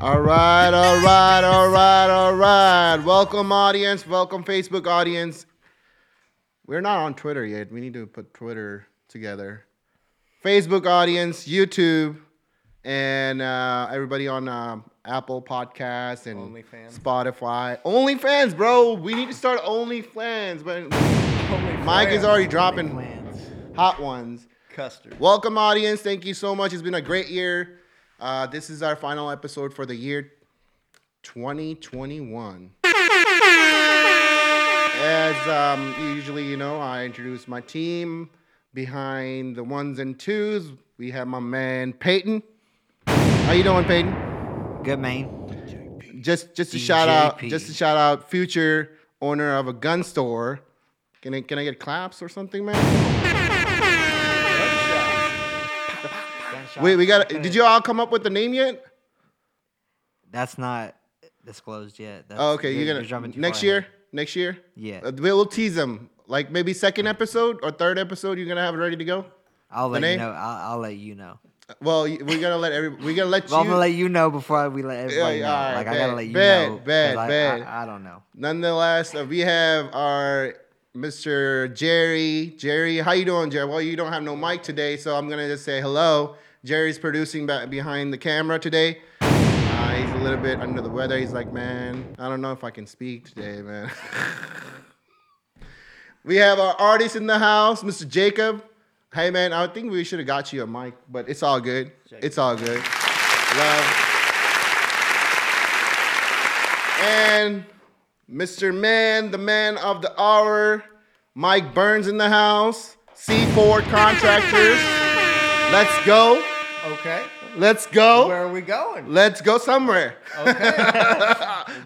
All right, all right, all right, all right. Welcome, audience. Welcome, Facebook audience. We're not on Twitter yet. We need to put Twitter together. Facebook audience, YouTube, and uh, everybody on uh, Apple Podcasts and OnlyFans. Spotify. OnlyFans, bro. We need to start OnlyFans, but Mike is already dropping Plans. hot ones. Custard. Welcome, audience. Thank you so much. It's been a great year. Uh, this is our final episode for the year 2021. As um, usually, you know, I introduce my team behind the ones and twos. We have my man Peyton. How you doing, Peyton? Good man. Just, just a shout out, just a shout out, future owner of a gun store. Can I, can I get claps or something, man? Wait, we got. Did you all come up with the name yet? That's not disclosed yet. That's, Oh, okay, you're you're gonna next year. ahead. Next year. Yeah. Uh, we'll tease them. Like maybe second episode or third episode. You're gonna have it ready to go. I'll let you know. I'll, I'll let you know. Well, we're gonna let every. We're gonna let Well, I'm gonna let you know before we let everybody yeah, know. alright, like I gotta let you bet, know. Bad, I, bet. I, I don't know. Nonetheless, uh, we have our Mr. Jerry. Jerry, how you doing, Jerry? Well, you don't have no mic today, so I'm gonna just say hello. Jerry's producing behind the camera today. Little bit under the weather. He's like, man, I don't know if I can speak today, man. we have our artist in the house, Mr. Jacob. Hey, man, I think we should have got you a mic, but it's all good. It's all good. Love. And Mr. Man, the man of the hour, Mike Burns in the house, C4 Contractors. Let's go. Okay. Let's go. Where are we going? Let's go somewhere. Okay.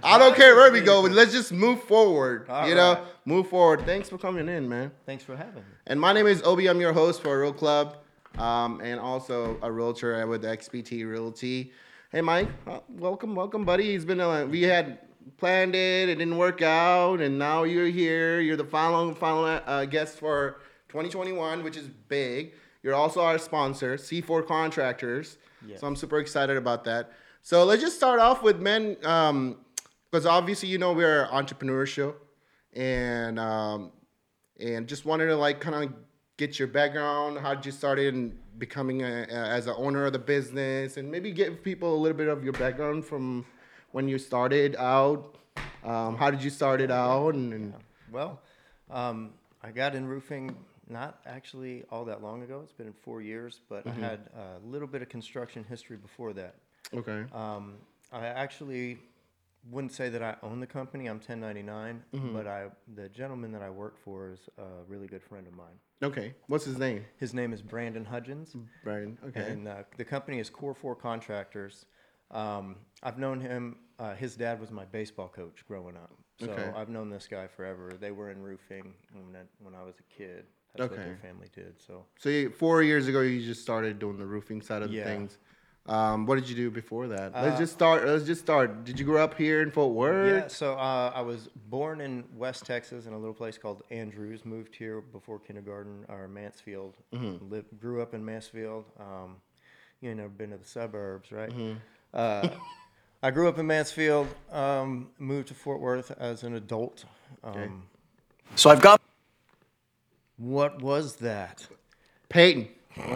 I don't care where we go, but let's just move forward. All you know, move forward. Thanks for coming in, man. Thanks for having me. And my name is Obi. I'm your host for Real Club, um, and also a realtor with XPT Realty. Hey, Mike, uh, welcome, welcome, buddy. He's been uh, we had planned it, it didn't work out, and now you're here. You're the final final uh, guest for 2021, which is big. You're also our sponsor, C4 Contractors. Yes. So I'm super excited about that. So let's just start off with men, because obviously you know we're an entrepreneur show, and um, and just wanted to like kind of get your background. How did you start in becoming a, a, as an owner of the business, and maybe give people a little bit of your background from when you started out. Um, how did you start it out? And, and Well, um, I got in roofing not actually all that long ago. It's been four years, but Mm-hmm. I had a little bit of construction history before that. okay, Um, I actually wouldn't say that I own the company. I'm 1099, Mm-hmm. but I the gentleman that I work for is a really good friend of mine. okay. What's his name? His name is Brandon Hudgens. Brian. Okay. And uh, the company is Core Four Contractors. Um, I've known him. Uh, his dad was my baseball coach growing up, so Okay. I've known this guy forever. They were in roofing when I, when I was a kid. That's what Okay. their family did. So So you, four years ago, you just started doing the roofing side of the Yeah. things. Um, what did you do before that? let's Uh, just start. Let's just start. Did you grow up here in Fort Worth? yeah, so uh, I was born in West Texas in a little place called Andrews. Moved here before kindergarten or Mansfield. Mm-hmm. Lived, grew up in Mansfield. Um, you ain't never been to the suburbs, right? Mm-hmm. Uh, I grew up in Mansfield. Um, moved to Fort Worth as an adult. Um, So I've got What was that? Peyton.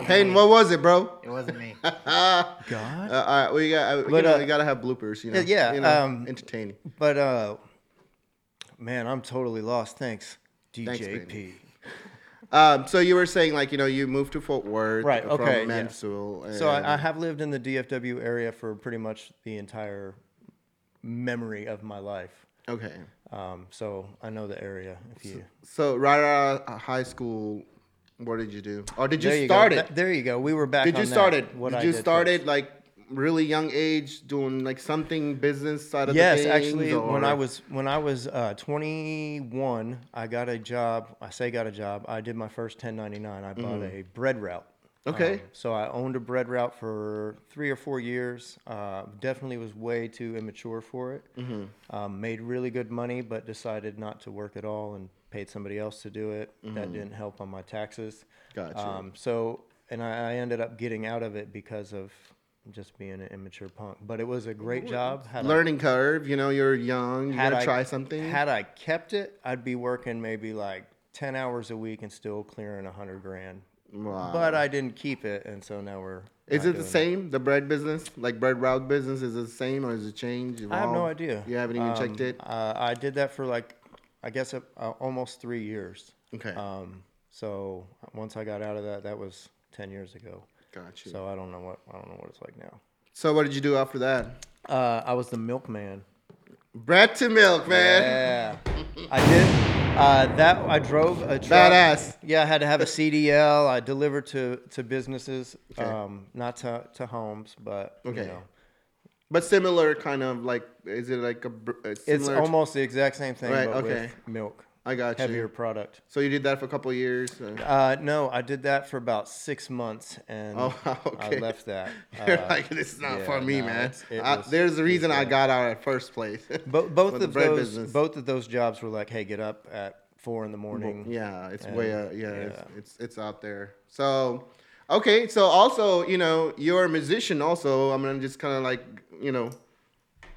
Peyton, what was it, bro? It wasn't me. God. Uh, all right, we got. Uh, you know, uh, we gotta have bloopers. You know. yeah, You know, um, entertaining. But uh, man, I'm totally lost. Thanks, Thanks, DJP. baby. Um, so you were saying like you know you moved to Fort Worth, Right, From okay, yeah. So I, I have lived in the DFW area for pretty much the entire memory of my life. Okay. Um, so I know the area. If you So right out of high school, what did you do? Or did you there start go. it? Th- there you go. We were back. Did you start it? What did I you did start it like really young age doing like something business side of yes, the things? actually, when I was when I was uh, 21, I got a job. I say got a job. I did my first 1099. I bought a bread route. Okay. Um, so I owned a bread route for three or four years. Uh, definitely was way too immature for it. Mm-hmm. Um, made really good money, but decided not to work at all and paid somebody else to do it. Mm-hmm. That didn't help on my taxes. Gotcha. Um, so, and I, I ended up getting out of it because of just being an immature punk. But it was a great job. Had I- learning curve, you know, you're young, you gotta I try something. Had I kept it, I'd be working maybe like ten hours a week and still clearing a hundred grand. Wow. But I didn't keep it, and so now we're. Is it the same? The bread business, like bread route business, is it the same or is it changed? I have no idea. You haven't even Um, checked it. Uh, I did that for like, I guess uh, uh, almost three years. Okay. Um, so once I got out of that, that was ten years ago. Got you. So I don't know what I don't know what it's like now. So what did you do after that? Uh, I was the milkman. Bread to milk, man. Yeah, I did. Uh, that I drove a truck. Badass. Yeah, I had to have a CDL. I delivered to to businesses, Okay. um, not to to homes, but Okay. you know, But similar kind of like, is it like a, a it's almost the exact same thing, Right, but okay. with milk, I got you. heavier product. So you did that for a couple of years. uh, Uh, no, I did that for about six months, and Oh, okay. I left that. You're Uh, like, this is not yeah, for me, no, man. it's- it I- was- there's a it was reason I bad. got out at first place. Bo- both with the of bread those, business. both of those jobs were like, hey, get up at four in the morning. Yeah, it's way uh, yeah, It's, yeah. it's it's out there. So, okay, so also you know you're a musician. Also, I'm gonna just kind of like you know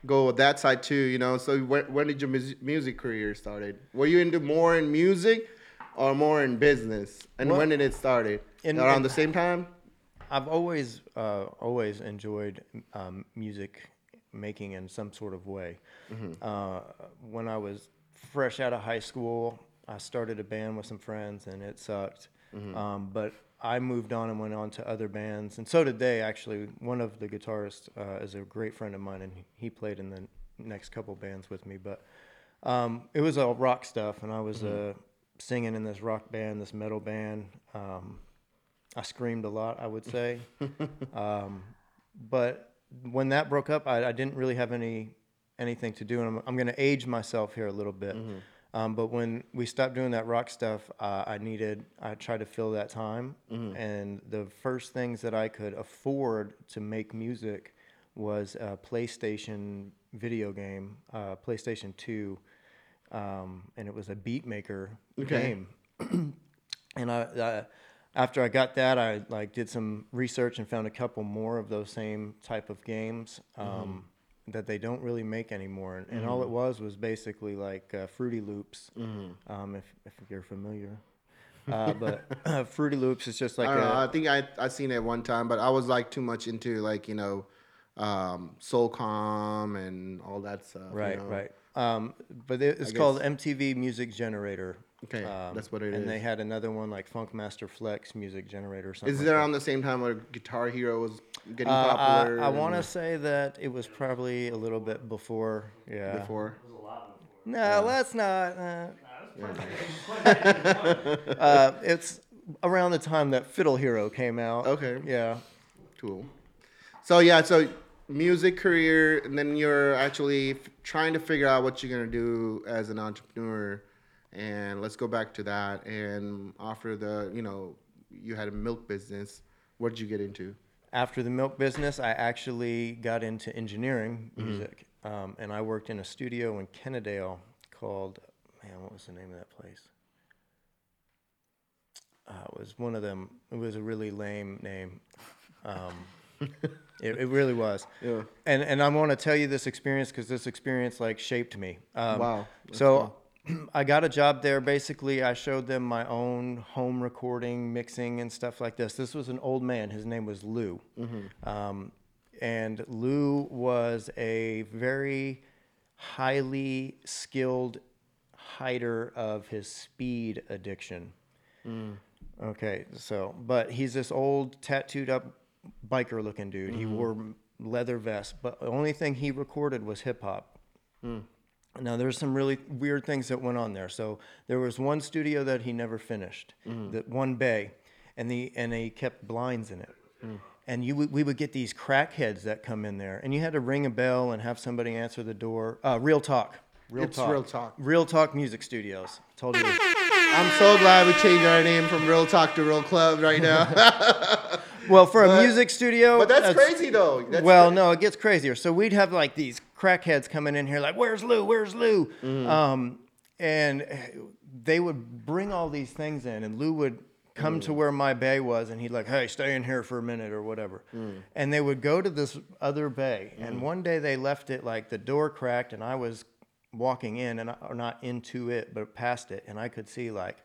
go with that side too. You know, so when, when did your mus- music career started? Were you into more in music or more in business? And Well, when did it started? in- Around in- the same time. I've always uh, always enjoyed um, music making in some sort of way. Uh, when I was fresh out of high school, I started a band with some friends, and it sucked. Um, but I moved on and went on to other bands, and so did they. Actually, one of the guitarists uh, is a great friend of mine, and he played in the next couple bands with me. But um, it was all rock stuff, and I was uh, singing in this rock band, this metal band. Um, I screamed a lot, I would say. um, but when that broke up, I, I didn't really have any anything to do, and I'm, I'm going to age myself here a little bit. Um, but when we stopped doing that rock stuff, uh, I needed, I tried to fill that time, and the first things that I could afford to make music was a PlayStation video game, uh, PlayStation Two, um, and it was a beat maker Okay. game. And I, I after I got that, I like did some research and found a couple more of those same type of games. Um, that they don't really make anymore. And, and all it was was basically like uh, Fruity Loops, um, if if you're familiar. Uh, but Fruity Loops is just like I know. I think I I seen it one time, but I was like too much into like you know, um, Soulcom and all that stuff. you right, know? right. Um, but it, it's I called guess- MTV Music Generator. Okay, Um, that's what it and they had another one like Funkmaster Flex Music Generator or something. Is like it that. around the same time where Guitar Hero was getting Uh, popular? I, I want to say that it was probably a little bit before. Yeah. before. No, let's not. Uh, uh, it's around the time that Fiddle Hero came out. Okay. Yeah. Cool. So yeah, so music career, and then you're actually f- trying to figure out what you're gonna do as an entrepreneur. And let's go back to that. And after the, you know, you had a milk business. What did you get into? After the milk business, I actually got into engineering music, um, and I worked in a studio in Kennedale called man, what was the name of that place? Uh, it was one of them. It was a really lame name. Um, it, it really was. Yeah. And and I want to tell you this experience because this experience like shaped me. Um, Wow, that's So I got a job there. Basically, I showed them my own home recording, mixing, and stuff like this. This was an old man. His name was Lou. Mm-hmm. Um, and Lou was a very highly skilled hider of his speed addiction. Mm. Okay, so but he's this old tattooed up biker looking dude. He mm-hmm. wore leather vest, but the only thing he recorded was hip hop. Hmm. Now there's some really weird things that went on there. So there was one studio that he never finished, that one bay, and the and he kept blinds in it. and you would- we would get these crackheads that come in there, and you had to ring a bell and have somebody answer the door. Uh, real talk. Real It's talk. Real Talk. Real Talk Music Studios. Told you. I'm so glad we changed our name from Real Talk to Real Club right now. Well, for a music studio, but that's crazy though. That's well, cra- no, it gets crazier. So we'd have like these crackheads coming in here, like, "Where's Lou? Where's Lou?" Mm-hmm. Um, and they would bring all these things in, and Lou would come Mm. to where my bay was, and he'd like, "Hey, stay in here for a minute or whatever." Mm. And they would go to this other bay, and one day they left it like the door cracked, and I was walking in, and I, or not into it, but past it, and I could see like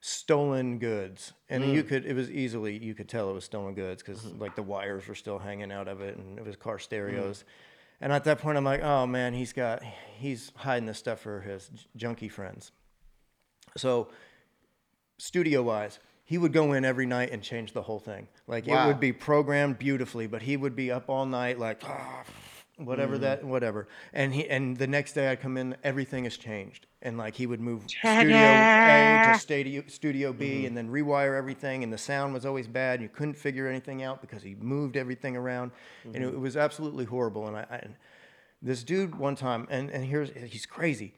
stolen goods. And you Mm. could it was easily you could tell it was stolen goods because mm-hmm. like the wires were still hanging out of it and it was car mm. stereos. And at that point i'm like oh man he's got he's hiding this stuff for his junkie friends. So studio wise he would go in every night and change the whole thing. Like it would be programmed beautifully but he would be up all night like ah, whatever mm-hmm. that whatever. And he and the next day i'd come in everything has changed. And like he would move studio a to studio studio b mm-hmm. and then rewire everything and the sound was always bad and you couldn't figure anything out because he moved everything around. And it, it was absolutely horrible. And i, I and this dude one time and and here's he's crazy.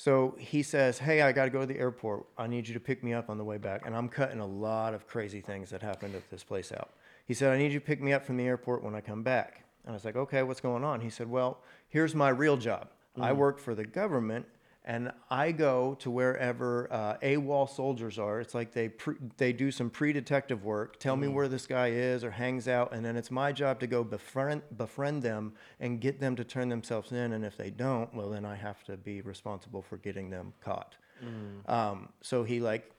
So he says, Hey, I got to go to the airport. I need you to pick me up on the way back. And I'm cutting a lot of crazy things that happened at this place out. He said, I need you to pick me up from the airport when I come back. And I was like, Okay, what's going on? He said, Well, here's my real job. I work for the government and I go to wherever uh, AWOL soldiers are. It's like they pre- they do some pre-detective work, tell me where this guy is or hangs out, and then it's my job to go befriend befriend them and get them to turn themselves in. And if they don't, well, then I have to be responsible for getting them caught. Um, so he like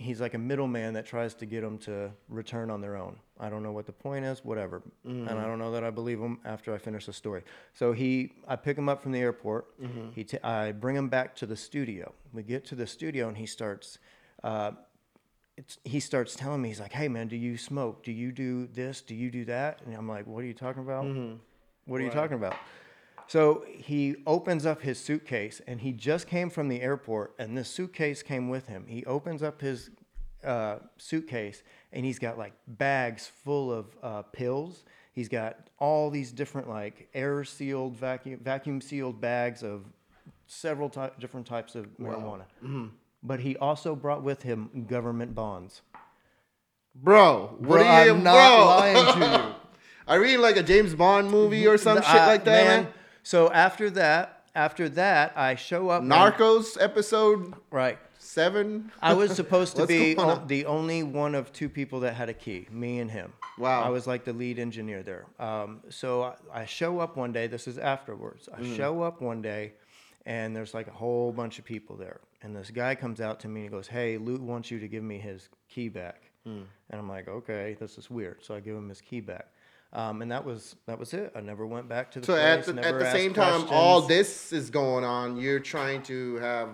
he's like a middleman that tries to get them to return on their own. I don't know what the point is, whatever, and I mm-hmm. don't know that I believe him after I finish the story. So he, I pick him up from the airport. Mm-hmm. He, t- I bring him back to the studio. We get to the studio, and he starts. Uh, it's, he starts telling me, he's like, "Hey man, do you smoke? Do you do this? Do you do that?" And I'm like, "What are you talking about? Mm-hmm. What are you talking about?" So he opens up his suitcase, and he just came from the airport, and this suitcase came with him. He opens up his uh, suitcase, and he's got like bags full of uh, pills. He's got all these different like air sealed, vacuum vacuum sealed bags of several ty- different types of marijuana. But he also brought with him government bonds. bro, what Bro, are you, I'm not bro? lying to you. I read like a James Bond movie or some shit Uh, like that, man. So after that, after that, I show up. and- Narcos episode right. seven. I was supposed to be on? the only one of two people that had a key, me and him. Wow. I was like the lead engineer there. Um, so I, I show up one day. This is afterwards. I Mm. show up one day, and there's like a whole bunch of people there. And this guy comes out to me and he goes, "Hey, Lou wants you to give me his key back." Mm. And I'm like, "Okay, this is weird." So I give him his key back. Um, and that was that was it. I never went back to the So place. at the, never at the same time, all this is going on. You're trying to have,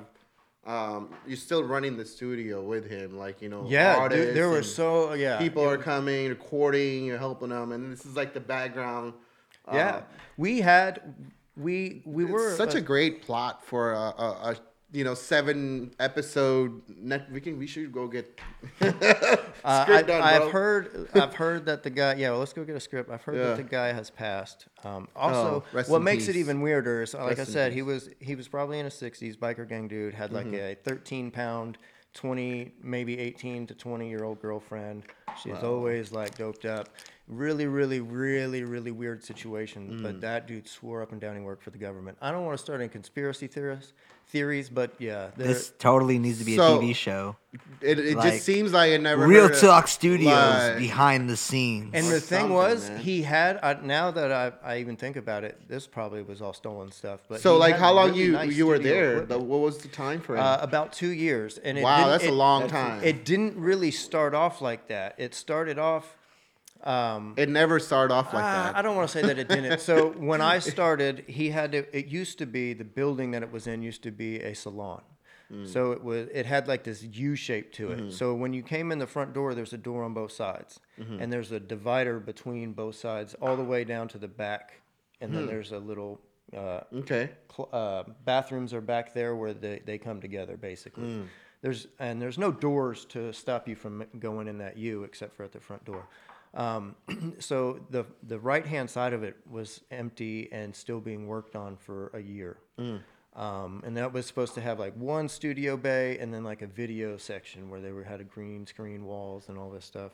um, you're still running the studio with him, like you know, yeah, dude, there were so yeah people it are coming, recording, you're helping them, and this is like the background. uh, Yeah, we had we we were such uh, a great plot for a, a, a you know seven episode. Net, we can we should go get Uh, I, done, I've heard I've heard that the guy yeah well, let's go get a script. I've heard Yeah. that the guy has passed. Um, also, Oh, what makes it even weirder is like Rest I said, he was he was probably in his sixties, biker gang dude, had like Mm-hmm. a thirteen pound. 20 maybe 18 to 20 year old girlfriend she's always like doped up really really really really weird situation Mm. but that dude swore up and down he worked for the government i don't want to start any conspiracy theories theories but yeah This totally needs to be a TV show. It, it Like, just seems like it never. Real heard of- Talk Studios like- behind the scenes. And the thing was, man. he had. I, now that I, I even think about it, this probably was all stolen stuff. But So like, how long really you nice you were there? The, what was the time frame? Uh, about two years, and it Wow, didn't- that's a it- long time. It didn't really start off like that. It started off. Um, it never started off like ah, that. I don't want to say that it didn't. So when I started, he had to. It used to be the building that it was in used to be a salon. Mm. So it was. It had like this U shape to it. Mm-hmm. So when you came in the front door, there's a door on both sides, Mm-hmm. and there's a divider between both sides, all the way down to the back, and Hmm. then there's a little. Uh, okay. cl- uh, bathrooms are back there where they, they come together basically. There's and there's no doors to stop you from going in that U except for at the front door. Um, so the the right hand side of it was empty and still being worked on for a year. Um, and that was supposed to have like one studio bay and then like a video section where they were had a green screen walls and all this stuff.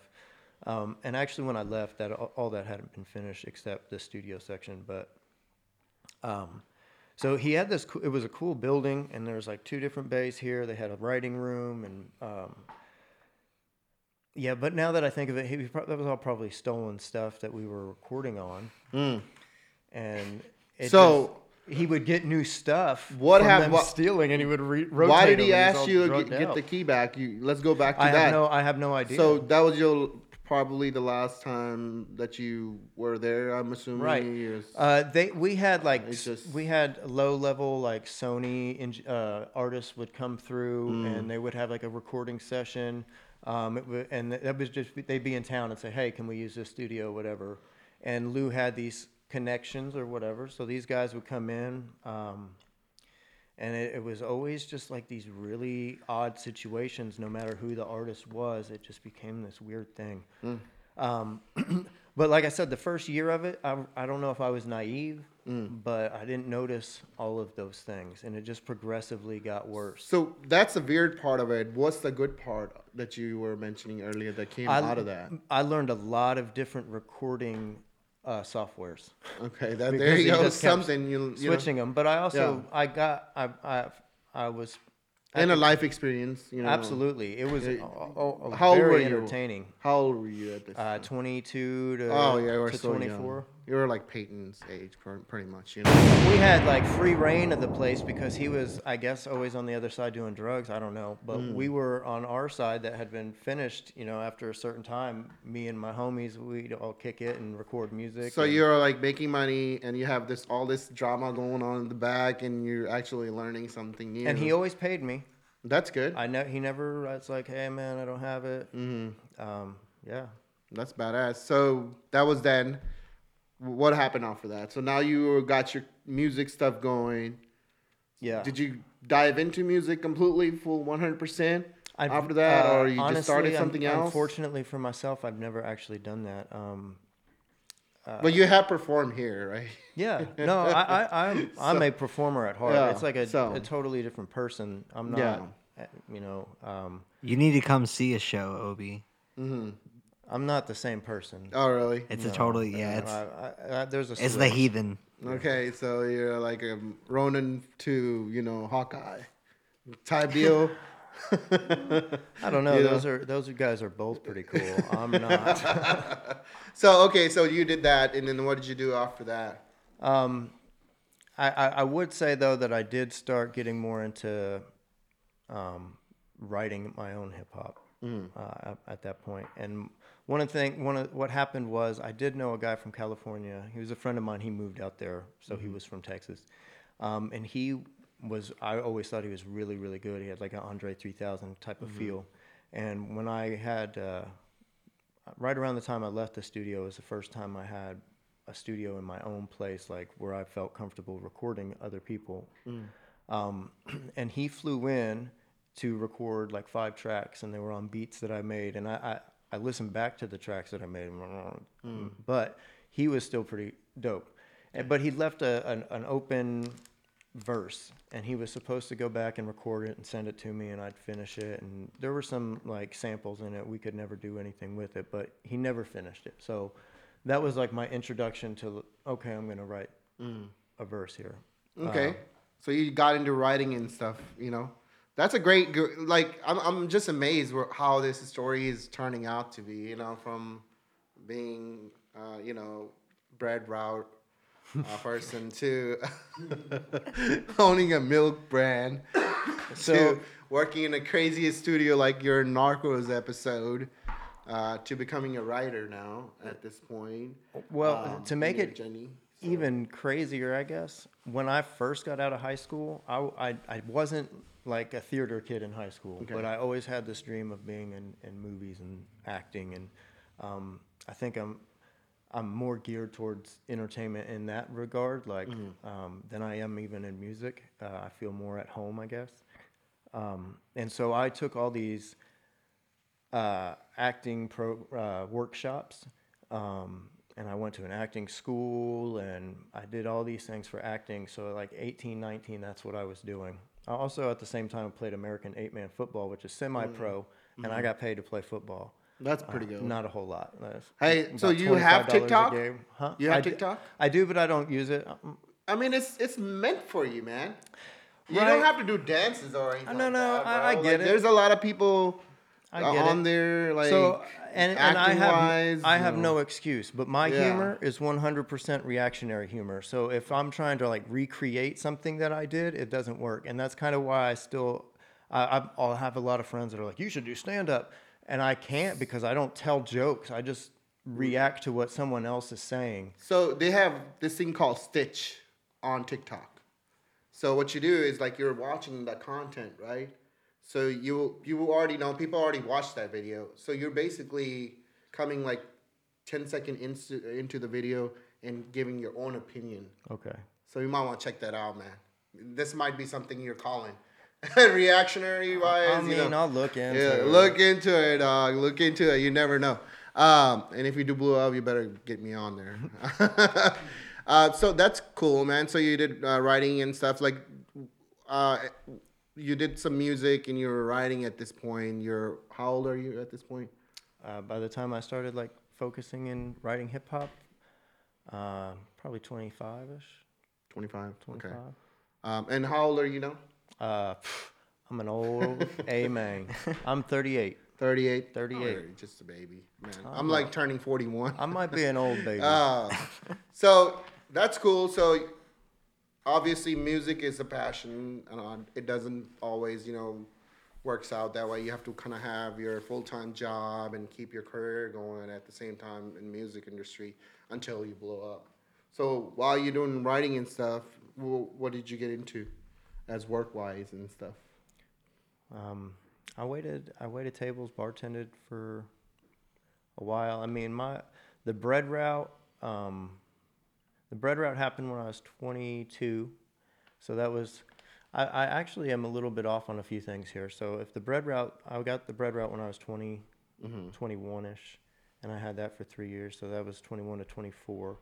Um, and actually, when I left, that all, all that hadn't been finished except the studio section. But um, so he had this. It was a cool building, and there was like two different bays here. They had a writing room, and um, yeah. But now that I think of it, he that was all probably stolen stuff that we were recording on, and it So- just- he would get new stuff. What from hap- them what- stealing, and he would re- rotate Why did he and ask you to get, get the key back? You let's go back to I that. have no. I have no idea. so that was your probably the last time that you were there. I'm assuming. Right. Uh, they we had like just- we had low level like Sony uh, artists would come through Mm. and they would have like a recording session, um, it and that was just they'd be in town and say, hey, can we use this studio, whatever. And Lou had these connections or whatever, so these guys would come in. Um, and it, it was always just like these really odd situations no matter who the artist was it just became this weird thing um, but like i said the first year of it I, I don't know if i was naive but i didn't notice all of those things and it just progressively got worse so that's the weird part of it. What's the good part that you were mentioning earlier that came I, out of that? I learned a lot of different recording uh, softwares Okay, that, there you go. Something you, you know, switching them but i also Yeah. i got i i, I was and a life experience. You know, absolutely it was Uh, uh, uh, How very entertaining How old were you at this? Uh, 22 to, oh yeah, to so 24. You were like Peyton's age, pretty much. You know. We had like free reign of the place because he was, I guess, always on the other side doing drugs. I don't know. But Hmm. we were on our side that had been finished, you know, after a certain time. Me and my homies, we'd all kick it and record music. So and- you're like making money, and you have this all this drama going on in the back, and you're actually learning something new. And he always paid me. That's good. I know he never, it's like, hey man, I don't have it. Mm-hmm. Um, yeah. That's badass. So that was then. What happened after that? So now you got your music stuff going. Yeah. Did you dive into music completely, full 100% I've- after that, uh, or you just started honestly, un- something else? Unfortunately for myself, I've never actually done that. Um, But you have performed here, right? Yeah, no, I, I, I'm I'm a performer at heart. Yeah, it's like a, so- a totally different person. I'm not, Yeah. uh, you know, um, You need to come see a show, Obi. I'm not the same person. Oh, really? It's a totally yeah. I, It's I, I, there's a it's the switch. heathen. Okay, so you're like a Ronin to, you know, Hawkeye Ty deal. I don't know. you Those are those guys are both pretty cool. I'm not. so, okay, so you did that, and then what did you do after that? Um, I, I, I would say though that I did start getting more into um, writing my own hip hop uh, at, at that point. And one of the thing, one of what happened was I did know a guy from California. He was a friend of mine. He moved out there, so he was from Texas, um, and he was. I always thought he was really really good. He had like an Andre 3000 type of feel. And when I had uh, right around the time I left the studio was the first time I had a studio in my own place, like where I felt comfortable recording other people. Um, and he flew in to record like five tracks, and they were on beats that I made. And I, I, I listened back to the tracks that I made, mm. but he was still pretty dope. And, but he left a, an, an open verse and he was supposed to go back and record it and send it to me and I'd finish it. And there were some like samples in it. We could never do anything with it but he never finished it. So that was like my introduction to okay I'm gonna write mm. a verse here. Okay. Um, so you got into writing and stuff, you know. That's a great gr- like I'm I'm just amazed how this story is turning out to be, you know, from being uh, you know, bread route uh, person to owning a milk brand So- to working in a craziest studio like your Narcos episode uh, to becoming a writer now at this point. well Um, to make it Jenny. even crazier, I guess. When I first got out of high school, I, I, I wasn't like a theater kid in high school, Okay. but I always had this dream of being in, in movies and acting. And um, I think I'm, I'm more geared towards entertainment in that regard, like um, than I am even in music. Uh, I feel more at home, I guess. Um, and so I took all these uh, acting pro uh, workshops, um, and I went to an acting school, and I did all these things for acting. So like 18, 19, that's what I was doing. I also at the same time played American eight man football, which is semi-pro, and I got paid to play football. That's pretty good. Not a whole lot. That's Hey, so you have TikTok? Huh? You have I do- TikTok? I do, but I don't use it. Um, I mean, it's it's meant for you, man. You Right. don't have to do dances or anything. No, like no, that, I-. I Like, get it. There's a lot of people uh, on it. there, like so and, and I have acting-wise, I have know. no excuse, but my Yeah. humor is 100% reactionary humor. So if I'm trying to like recreate something that I did, it doesn't work, and that's kind of why I still I, I- I'll have a lot of friends that are like, you should do stand up, and I can't because I don't tell jokes. I just react to what someone else is saying. So they have this thing called Stitch on TikTok. So what you do is like you're watching that content, right? So you you already know people already watched that video. So you're basically coming like 10 second into, into the video and giving your own opinion. Okay. So you might want to check that out, man. This might be something you're calling reactionary wise. I you mean, know. I'll look into Yeah, it. look into it, dog. Look into it. You never know. Um, and if you do blow up, you better get me on there. uh, so that's cool, man. So you did uh, writing and stuff. Like, uh, you did some music and you were writing at this point. You're how old are you at this point? Uh, by the time I started like focusing in writing hip hop, uh, probably 25 ish. 25. 25. Okay. Um, and how old are you now? Uh, I'm an old A man. I'm 38. 38. 38. Oh, just a baby, man. I'm like turning 41. I might be an old baby. Uh, so that's cool. So obviously, music is a passion, and uh, it doesn't always, you know, works out that way. You have to kind of have your full time job and keep your career going at the same time in music industry until you blow up. So while you're doing writing and stuff, what did you get into as work wise and stuff? Um, I waited. I waited tables, bartended for a while. I mean, my the bread route. Um, the bread route happened when I was 22, so that was. I, I actually am a little bit off on a few things here. So if the bread route, I got the bread route when I was 20, mm-hmm. 21 ish, and I had that for three years. So that was 21 to 24.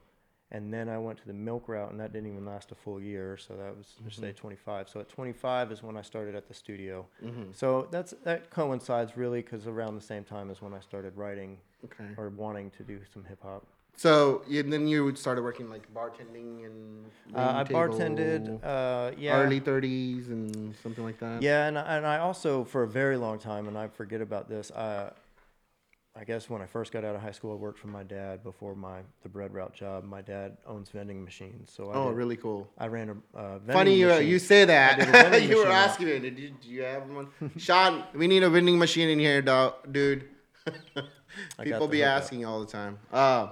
And then I went to the milk route, and that didn't even last a full year. So that was just say mm-hmm. 25. So at 25 is when I started at the studio. Mm-hmm. So that's that coincides really because around the same time as when I started writing Okay. or wanting to do some hip hop. So you, then you started working like bartending and Uh, I bartended. Uh, yeah. early 30s and something like that. Yeah, and I- and I also for a very long time, and I forget about this. Uh, I guess when I first got out of high school, I worked for my dad before my the bread route job. My dad owns vending machines, so I Oh, did- really cool. I ran a uh, vending machine. Funny you, machine. you say I that. you were asking me, did you, do you have one? Sean, we need a vending machine in here, dog, dude. People be asking all the time. Uh,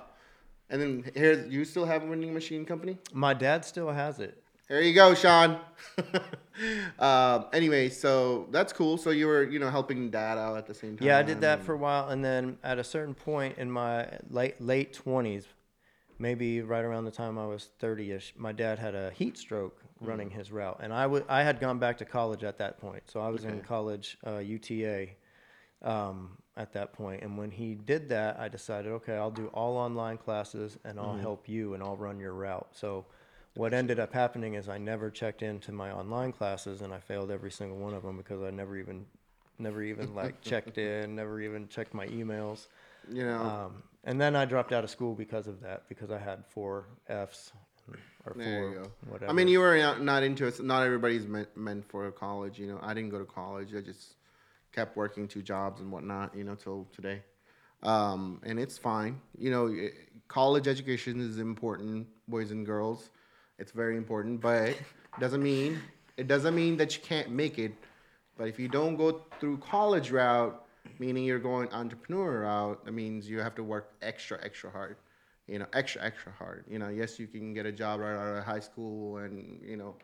and then here, you still have a vending machine company? My dad still has it. There you go, Sean. um, anyway, so that's cool. So you were, you know, helping dad out at the same time. Yeah, I did that for a while, and then at a certain point in my late late twenties, maybe right around the time I was thirty-ish, my dad had a heat stroke running his route, and I wa- I had gone back to college at that point, so I was in college, uh, UTA, um, at that point, and when he did that, I decided, okay, I'll do all online classes, and I'll help you, and I'll run your route. So. What ended up happening is I never checked into my online classes, and I failed every single one of them because I never even never even like checked in, never even checked my emails. You know, Um, and then I dropped out of school because of that, because I had four Fs or There four whatever. I mean, you were not, not into it. Not everybody's meant, meant for college. You know, I didn't go to college. I just kept working two jobs and whatnot. You know, till today, um, and it's fine. You know, college education is important, boys and girls. It's very important, but doesn't mean it doesn't mean that you can't make it. But if you don't go through college route, meaning you're going entrepreneur route, that means you have to work extra, extra hard you know, extra, extra hard. You know, yes, you can get a job right out of high school and, you know,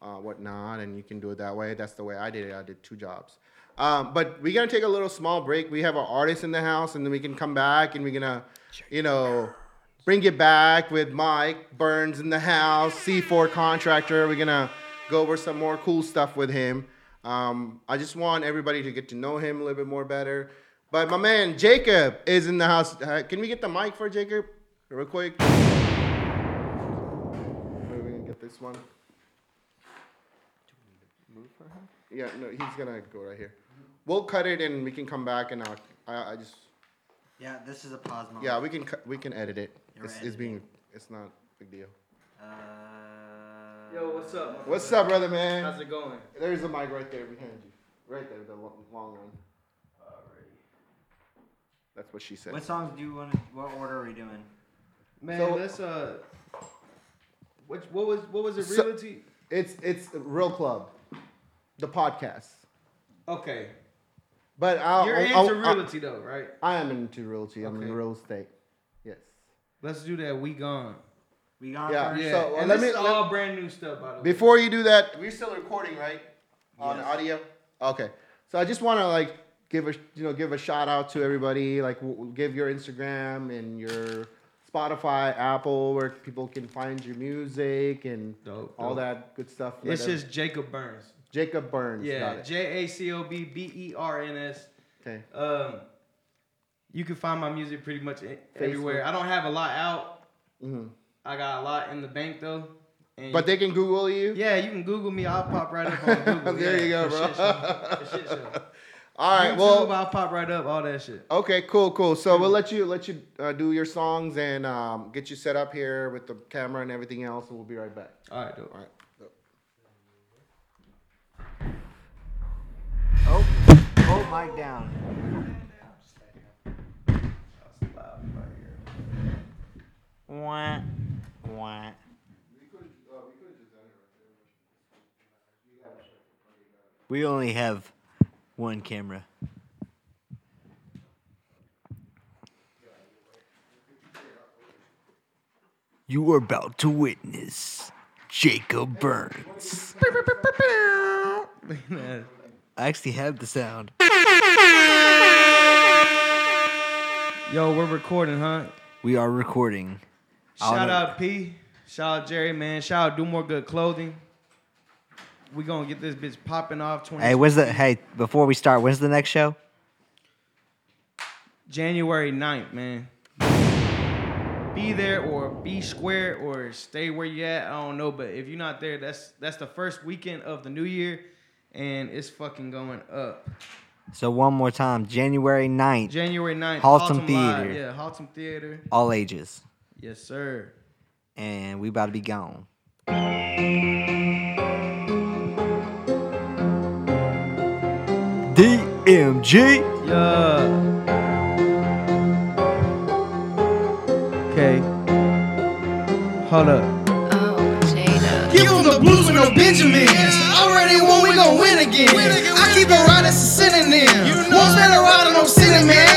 uh, whatnot, and you can do it that way. That's the way I did it. I did two jobs. Um, but we're going to take a little small break. We have our artist in the house, and then we can come back and we're going to, you know, bring it back with Mike Burns in the house, C4 contractor. We're going to go over some more cool stuff with him. Um, I just want everybody to get to know him a little bit more better. But my man Jacob is in the house. Uh, can we get the mic for Jacob real quick? Where are we gonna get this one? Yeah, no, he's gonna go right here. We'll cut it and we can come back and I'll, I, I just Yeah, this is a pause moment. yeah we can cut, we can edit it. You're It's, it's editing. being it's not a big deal. Uh, Yo, what's up? What's up, brother man? How's it going? There's a mic right there behind you, right there, the lo- long one. That's what she said. What songs do you want? to What order are we doing? Man, So- let's uh, what what was what was it? So- Realty? It's it's Real Club, the podcast. Okay, But I'll, you're I'll- into I'll- realty though, right? I am into realty. I'm Okay. in real estate. Yes. Let's do that. We gone. We gone Yeah. Yeah, So, well, and let this me- is let- all brand new stuff by the way. Before you do that, we're still recording, right? On Yes. audio. Okay. So I just want to like give a you know give a shout out to everybody. Like w- w- give your Instagram and your Spotify, Apple, where people can find your music and Dope, all dope. that good stuff. It's Let just Jacob Burns. Jacob Burns. Yeah, J A C O B B E R N S. okay. Um, you can find my music pretty much e- everywhere. I don't have a lot out. Mhm. I got a lot in the bank though. And But they can Google you. yeah, you can Google me. I'll pop right up on Google. There yeah, you go, bro. Shit show. Shit show. All right. YouTube, Well. I'll pop right up. All that shit. Okay, cool, cool. So we'll let you let you uh, do your songs and um, get you set up here with the camera and everything else, and we'll be right back. All right, dope. All right. Oh, hold mic down. Wah, wah. We only have one camera. You are about to witness Jacob Burns. I actually have the sound. Yo, we're recording, huh? We are recording. Shout out P. Shout out Jerry, man. Shout out Do More Good Clothing. We gonna get this bitch popping off. 20 Hey, when's the hey? Before we start, when's the next show? January 9th, man. Be there or be square or stay where you at. I don't know, but if you're not there, that's that's the first weekend of the new year, and it's fucking going up. So one more time, January 9th, January 9th, Haltom Live. Theater. Yeah, Haltom Theater. all ages, Yes, sir. and we about to be gone. DMG. Yeah. Okay. Hold up. Oh, Jada. Give them the blues with no Benjamins. Already won, we gon' win again. I keep it right as a synonym. Won't around no cinnamon. How I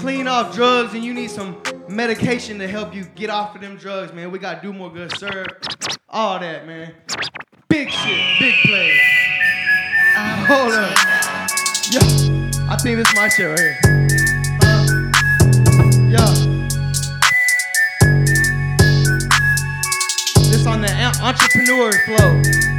clean off drugs and you need some medication to help you get off of them drugs, man, we got do more good serve. All that, man. Big shit, big play. Oh, Hold up. Yo, I think this is my shit right here. Yo. This on the entrepreneur flow.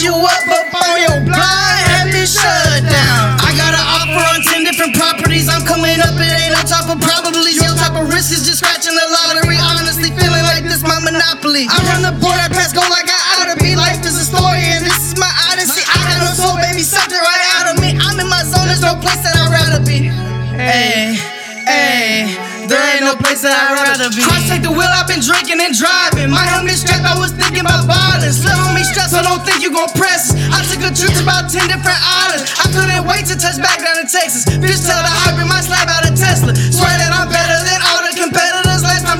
You up on your blind, have me shut down. I got an offer on 10 different properties. I'm coming up, it ain't no top of probably. Your type of risk is just scratching the lottery. Honestly, feeling like this my monopoly. I run the board, I pass go like I ought to be. Life is a story, and this is my odyssey. I got no soul, baby, it right out of me. I'm in my zone, there's no place that I'd rather be. Hey, hey. There ain't no place that I'd rather be. Cross take the wheel, I've been drinking and driving. My helmet strapped, I was thinking about violence. Little homie stressed, so don't think you gon' press. I took a trip to about 10 different islands. I couldn't wait to touch back down in Texas. Fish tell the hybrid, my slab out of Tesla. Swear that I'm better than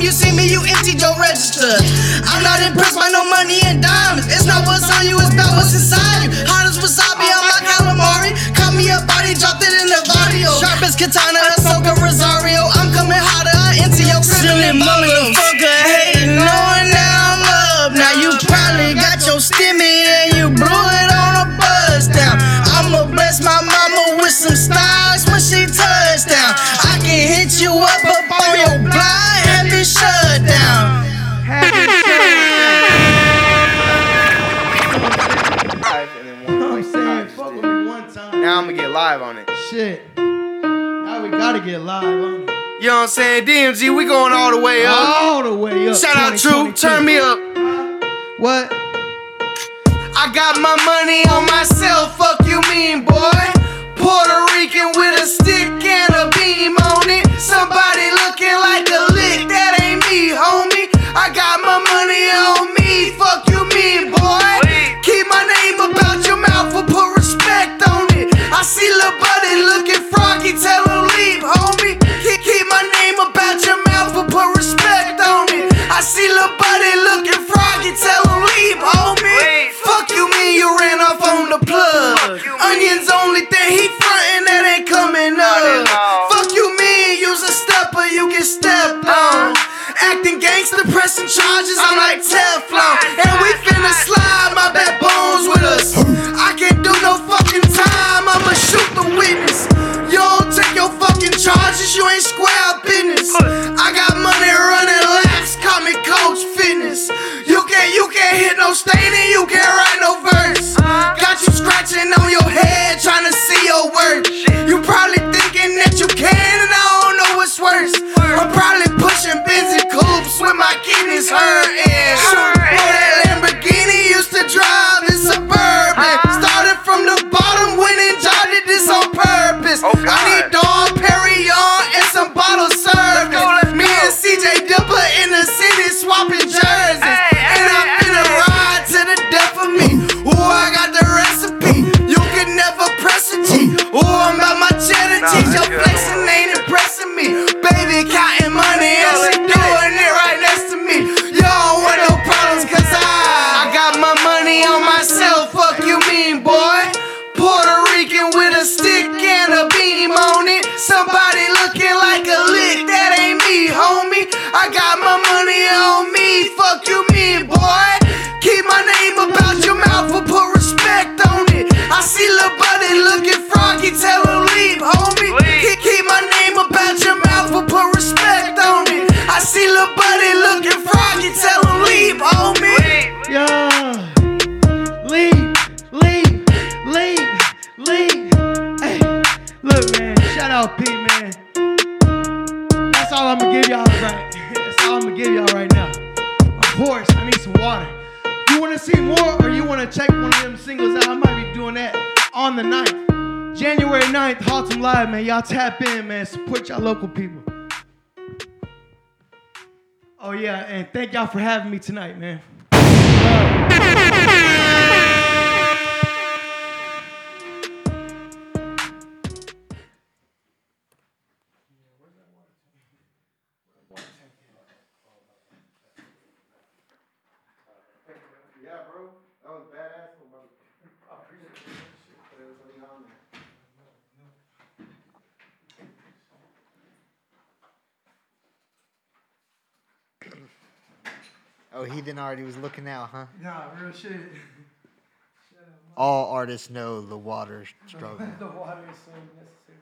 time you see me, you emptied your register. I'm not impressed by no money and diamonds. It's not what's on you, it's about what's inside you. Hot as wasabi on my calamari. Caught me a body, dropped it in the barrio. Sharp as katana, Ahsoka Rosario. I'm coming hotter into your silly motherfucker hating, knowing that I'm up. Now you probably got your stimmy and you blew it on a buzz down. I'ma bless my mama with some stars when she touchdown. I can hit you up up on your blind, have me shut down. Live and then one I'm like saying, live fuck with me one time. Now I'm gonna get live on it. Shit. Now we gotta get live on it. You know what I'm saying? DMG, we going all the way up. All the way up. Shout out True, turn me up. What? I got my money on myself, fuck you mean, boy. Puerto Rican with a stick and a beam on it. Somebody looking like a gangster, pressing charges, I'm like Teflon. And we finna slide my backbones with us. I can't do no fucking time, I'ma shoot the witness. You don't take your fucking charges, you ain't square up business. I got money running laps, call me Coach Fitness. You can't, you can't hit no staining, you can't write no verse. Got you scratching on your head, trying to see your worth. You probably kidneys hurting. On the 9th. January 9th, Haltom Live, man. Y'all tap in, man. Support y'all local people. Oh, yeah, and thank y'all for having me tonight, man. Oh, Heathen already was looking out, huh? Nah, real shit. All artists know the water struggle. the water is so necessary.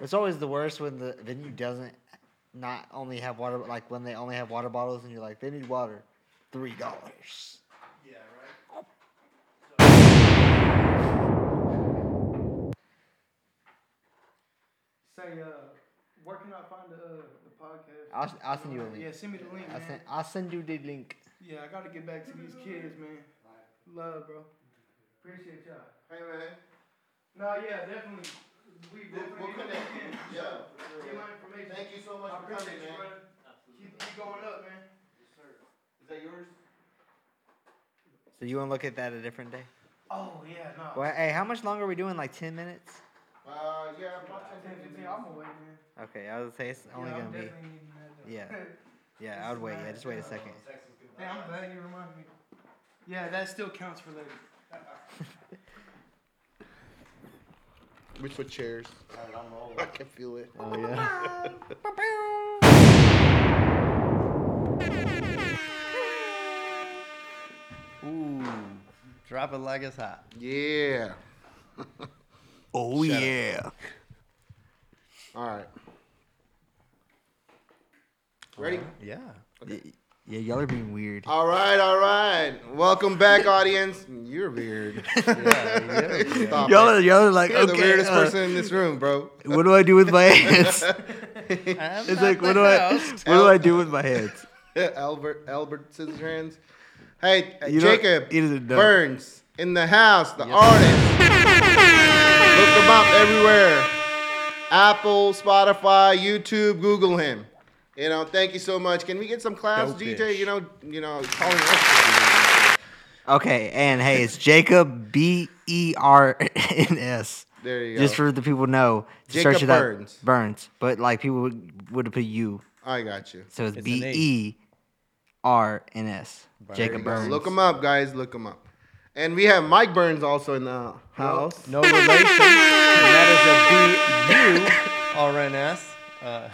It's always the worst when the venue doesn't not only have water, but like when they only have water bottles and you're like, they need water, three dollars. Yeah, right? Say, uh, where can I find the uh, the podcast? I'll, I'll send you a link. Yeah, send me the link, I'll man. send, I'll send you the link. Yeah, I gotta get back to these kids, man. Love, bro. Appreciate y'all. Hey man. No, yeah, definitely. We definitely we'll connect. look. Yeah. Get my information. Thank you so much I for coming, you, man. brother. Keep, keep going up, man. Yes, sir. Is that yours? So you want to look at that a different day? Oh yeah, no. Well, hey, how much longer are we doing? Like ten minutes? Uh, yeah, about 10, 10, 15 15, I'm gonna wait, man. Okay, I would say it's only yeah, gonna be. definitely needing Yeah. Yeah, I would wait. Yeah, just wait a second. Hey, I'm glad you reminded me. Yeah, that still counts for later. We put chairs. I can feel it. Oh yeah. Ooh, drop it like it's hot. Yeah. Oh yeah. All right. Ready? Yeah. Yeah, y'all are being weird. All right, all right. Welcome back, audience. You're weird. Stop Y'all are, y'all are like, You're the weirdest uh, person in this room, bro. what do I do with my hands? it's like, what do I, what do I do with my hands? Albert Albert Scissorhands. Hey, uh, Jacob he doesn't know. Burns in the house, the artist. Look him up everywhere. Apple, Spotify, YouTube, Google him. You know, thank you so much. Can we get some claps, DJ? Dope-ish. You know, you know, calling us. Okay, and hey, it's Jacob B E R N S. There you go. Just for the people to know, to Jacob search it up. Burns. Burns, but like people would would have put you, I got you. so it's It's B an A. E R N S. There Jacob. Burns. Look him up, guys. Look him up. And we have Mike Burns also in the house. No relation. that is a B U R N S. Uh,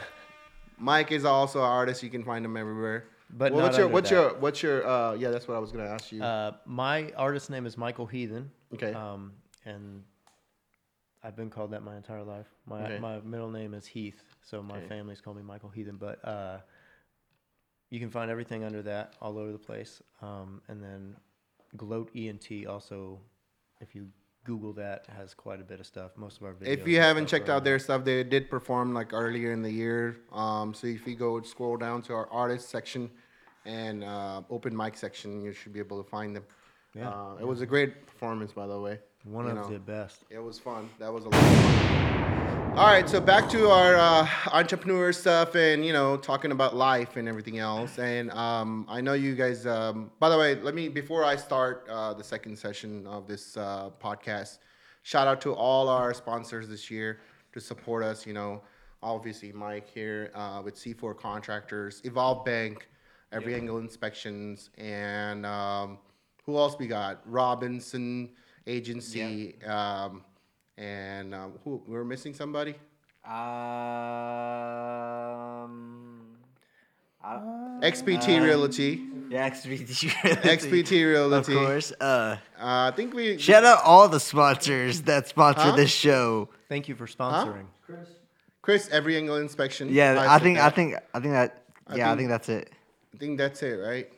Mike is also an artist. You can find him everywhere. But Well, what's your what's that. your what's your uh yeah that's what I was gonna ask you. Uh, my artist name is Michael Heathen. Okay. Um, and I've been called that my entire life. My Okay. my middle name is Heath, so my Okay. family's called me Michael Heathen. But uh, you can find everything under that all over the place. Um, and then Gloat ENT also, if you Google that, has quite a bit of stuff. Most of our videos. if you haven't checked out their stuff, they did perform like earlier in the year. Um, so if you go scroll down to our artist section and uh, open mic section, you should be able to find them. Yeah. Uh, it was a great performance, by the way. One you of know. the best. It was fun. That was a lot of fun. All right, so back to our uh, entrepreneur stuff and you know talking about life and everything else. And um, I know you guys. Um, by the way, let me before I start uh, the second session of this uh, podcast, shout out to all our sponsors this year to support us. You know, obviously Mike here uh, with C4 Contractors, Evolve Bank, Every Angle Inspections, and um, who else we got? Robinson Agency. Um, and um, who we're missing somebody? Um. XPT Realty. Yeah, XPT. Realty. XPT Realty. Of course. Uh, Uh, I think we shout out all the sponsors that sponsor Huh? this show. Thank you for sponsoring. Chris Chris, every angle inspection. Yeah, I said think I think I think that. I Yeah, I think- think that's it. I think that's it, right?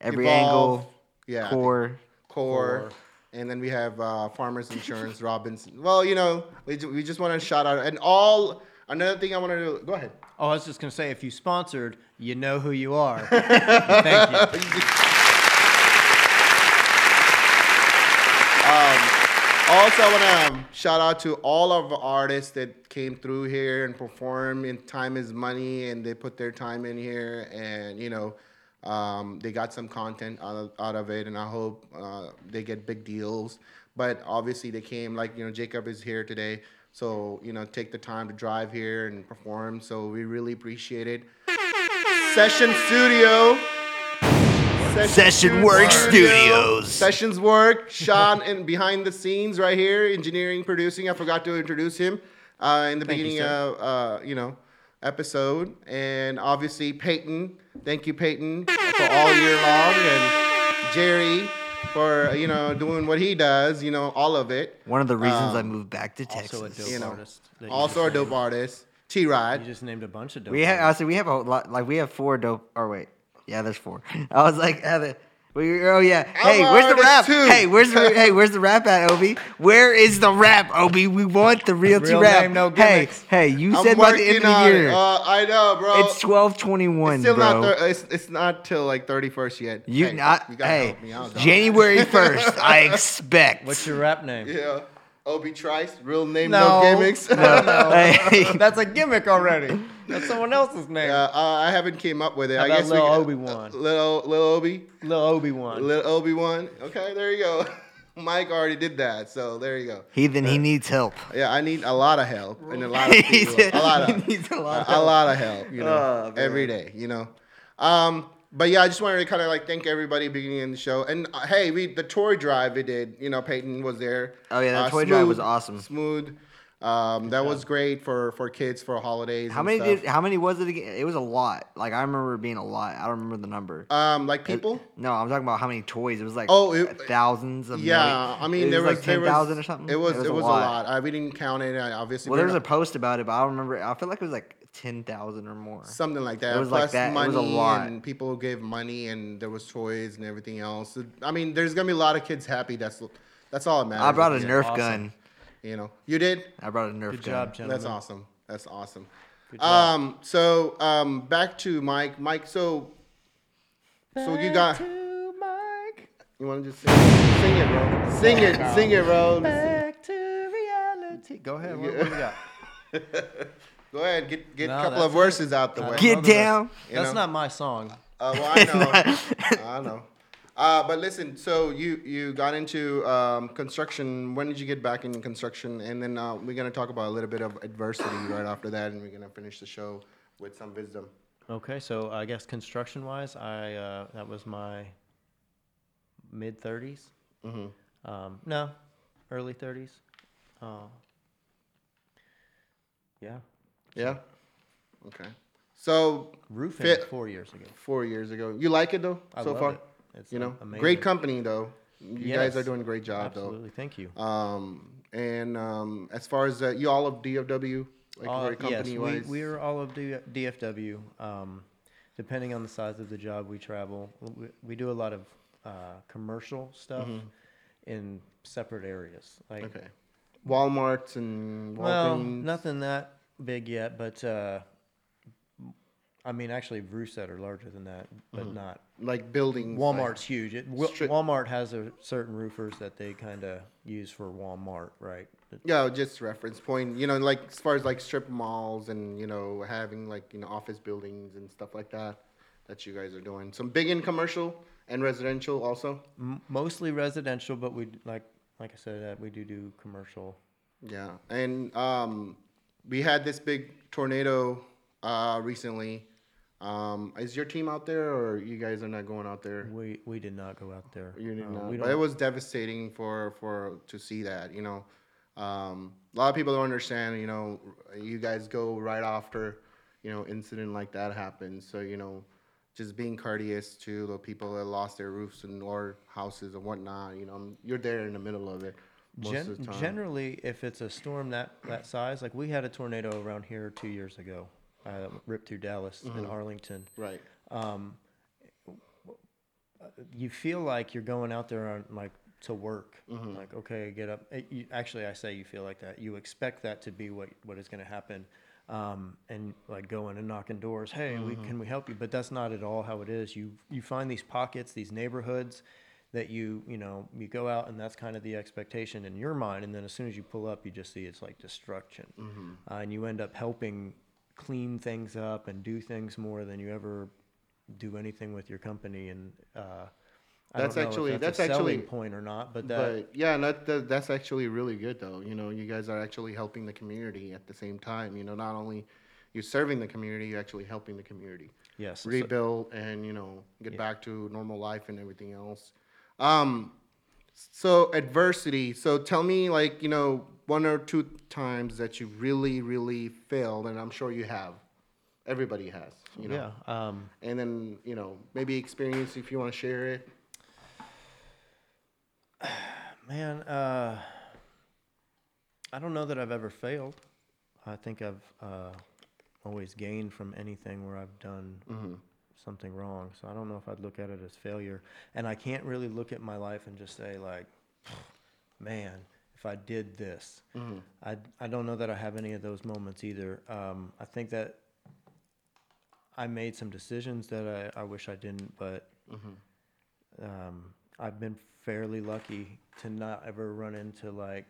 Every Evolve, angle, Yeah. I think core. core. And then we have uh, Farmers Insurance, Robinson. Well, you know, we, we just want to shout out and all. Another thing I want to do. Go ahead. Oh, I was just gonna say, if you sponsored, you know who you are. Thank you. Also, I want to shout out to all of the artists that came through here and perform. And time is money, and they put their time in here, and you know, um, they got some content out of, out of it. And I hope uh, they get big deals. But obviously, they came like you know, Jacob is here today, so you know, take the time to drive here and perform. So we really appreciate it. Session Studio. Session Work Studios. Sessions work. Sean and behind the scenes right here, engineering, producing. I forgot to introduce him uh, in the Thank beginning sir. of uh, you know episode, and obviously Peyton Thank you, Peyton, for all year long, and Jerry for you know doing what he does. You know, all of it. One of the reasons I Um, moved back to Texas. Also a dope You know, artist. Also a dope artist. T Rod. You Rod. just named a bunch of dope We have, I artists. we have a lot, like we have four dope. Or wait, yeah, there's four. I was like, uh, the- we, oh yeah. Hey, I'm where's the rap? Hey, where's the hey, where's the rap at, Obi? Where is the rap, Obi? We want the realty Real rap. name, no hey, gimmicks. hey, you I'm said by the end of the year. Uh, I know, bro. it's twelve twenty one, It's still bro. not. Thir- it's, it's not till like thirty first yet. you Hey, not. you gotta hey, help me. January first. I expect. What's your rap name? Yeah. Obi Trice, real name, no, No. gimmicks. Hey, That's a gimmick already. That's someone else's name. Yeah, uh, I haven't came up with it. How I guess Lil we, Obi-Wan? Uh, little little Obi, Lil Obi Wan. little Obi Wan. Okay, there you go. Mike already did that, so there you go. Heathen, he needs help. Yeah, I need a lot of help and a lot of people, a lot he of needs a lot of a, a lot of help. You know, Oh, every day. You know. Um, but yeah, I just wanted to kind of like thank everybody beginning in the show. And uh, hey, we the toy drive we did. You know, Peyton was there. Oh, yeah, that Uh, toy drive was awesome. Smooth. Um, that was great for for kids for holidays. How and many stuff. did? How many was it again? It was a lot. Like I remember it being a lot. I don't remember the number. Um, like people. No, I'm talking about how many toys. It was like Oh, it- thousands of. Yeah, I mean it there was was, like was thousand or something. It was it was, a lot. I, we didn't count it. I obviously Well, there was a post about it, but I don't remember. I feel like it was like ten thousand or more. something like that. It was like Plus that. It money was a lot. and people gave money and there was toys and everything else. I mean, there's gonna be a lot of kids happy. That's that's all that matters. I brought a at Nerf awesome. gun. You know, you did. I brought a Nerf Good gun. job, gentlemen. That's awesome. That's awesome. Um, so um, back to Mike. Mike, so so you got. You want to just sing, sing it, bro? Sing it, sing it, bro. Back to reality. Go ahead. What, what do you got? Go ahead, get get No, a couple that's of verses out the way. Get know the rest. down. You That's know? not my song. Uh, well, I know. I know. Uh, but listen, so you you got into um, construction. When did you get back in construction? And then uh, we're gonna talk about a little bit of adversity right after that, and we're gonna finish the show with some wisdom. Okay, so I guess construction wise, I uh, that was my mid 30s. Mm-hmm. Um, no, early 30s. Uh, yeah, Yeah. Okay. So roofing Fit- four years ago. four years ago, you like it though I so love far. it. It's You know, amazing. great company though. You guys are doing a great job though. Absolutely, thank you. Um, and um, as far as uh, you all of DFW, like Uh, very yes, company we, wise, we're all of D- DFW. Um, depending on the size of the job we travel, we, we do a lot of uh, commercial stuff in separate areas. Like, Mm-hmm. okay. Walmart's and well, nothing that big yet, but uh, I mean, actually, Ruset are larger than that, but Mm-hmm. not. like buildings. like- Walmart's huge. It, Wa- Stri- Walmart has a certain roofers that they kind of use for Walmart, right? Yeah, just reference point. You know, like as far as like strip malls and you know having like you know office buildings and stuff like that, that you guys are doing. Some big in commercial and residential also. M- mostly residential, but we d- like like I said, uh, we do do commercial. Yeah, and um, we had this big tornado uh, recently. Um, is your team out there, or you guys are not going out there? We we did not go out there. You did Uh, not. But it was devastating for for to see that. You know, um, a lot of people don't understand. You know, you guys go right after, you know, incident like that happens. So you know, just being courteous to the people that lost their roofs and or houses and whatnot. You know, you're there in the middle of it most Gen- of the time. generally, if it's a storm that that size, like we had a tornado around here two years ago, uh, ripped through Dallas and Mm-hmm. Arlington. right. Um, you feel like you're going out there on like to work. Mm-hmm. Like okay, get up. eh, You, actually, I say you feel like that. You expect that to be what what is going to happen. Um, and like going and knocking doors. Hey, we, Mm-hmm. can we help you? But that's not at all how it is. You you find these pockets, these neighborhoods that you you know you go out and that's kind of the expectation in your mind. And then as soon as you pull up, you just see it's like destruction, Mm-hmm. uh, and you end up helping clean things up and do things more than you ever do anything with your company. And uh, I That's don't know actually- if that's, that's a selling actually- point or not, but that But yeah, that, that that's actually really good though. You know, you guys are actually helping the community at the same time. You know, not only you're serving the community, you're actually helping the community yes, so- rebuild and you know get Yeah. back to normal life and everything else. Um, so adversity. So tell me, like you know, one or two times that you really, really failed, and I'm sure you have, everybody has. You know. Yeah. Um, And then you know maybe experience if you want to share it. Man, uh, I don't know that I've ever failed. I think I've uh, always gained from anything where I've done something wrong. So I don't know if I'd look at it as failure. And I can't really look at my life and just say like, man, if I did this, I I don't know that I have any of those moments either. Um, I think that I made some decisions that I, I wish I didn't, but um, I've been fairly lucky to not ever run into like,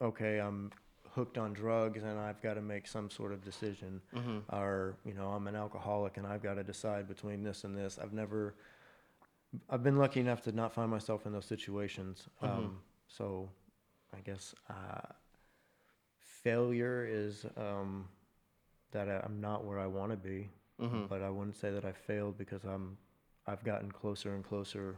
okay, I'm hooked on drugs and I've got to make some sort of decision, or you know, I'm an alcoholic and I've got to decide between this and this. I've never, I've been lucky enough to not find myself in those situations. Um, so, I guess uh, failure is um, that I, I'm not where I want to be, but I wouldn't say that I failed because I'm I've gotten closer and closer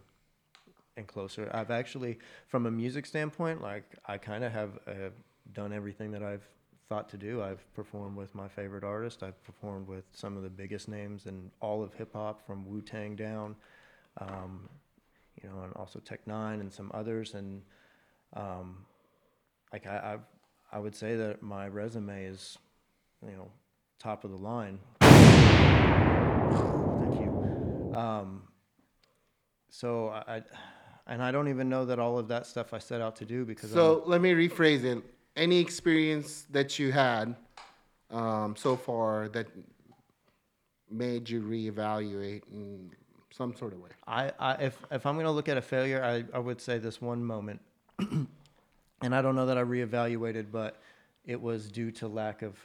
and closer. I've actually, from a music standpoint, like I kind of have uh, done everything that I've thought to do. I've performed with my favorite artist. I've performed with some of the biggest names in all of hip hop, from Wu Tang down, um, you know, and also Tech N9ne and some others. And um, like I, I've, I would say that my resume is, you know, top of the line. Thank you. Um, so I, I, and I don't even know that all of that stuff I set out to do because So let me rephrase it. Any experience that you had um, so far that made you reevaluate in some sort of way? I, I if if I'm gonna look at a failure, I, I would say this one moment, and I don't know that I reevaluated, but it was due to lack of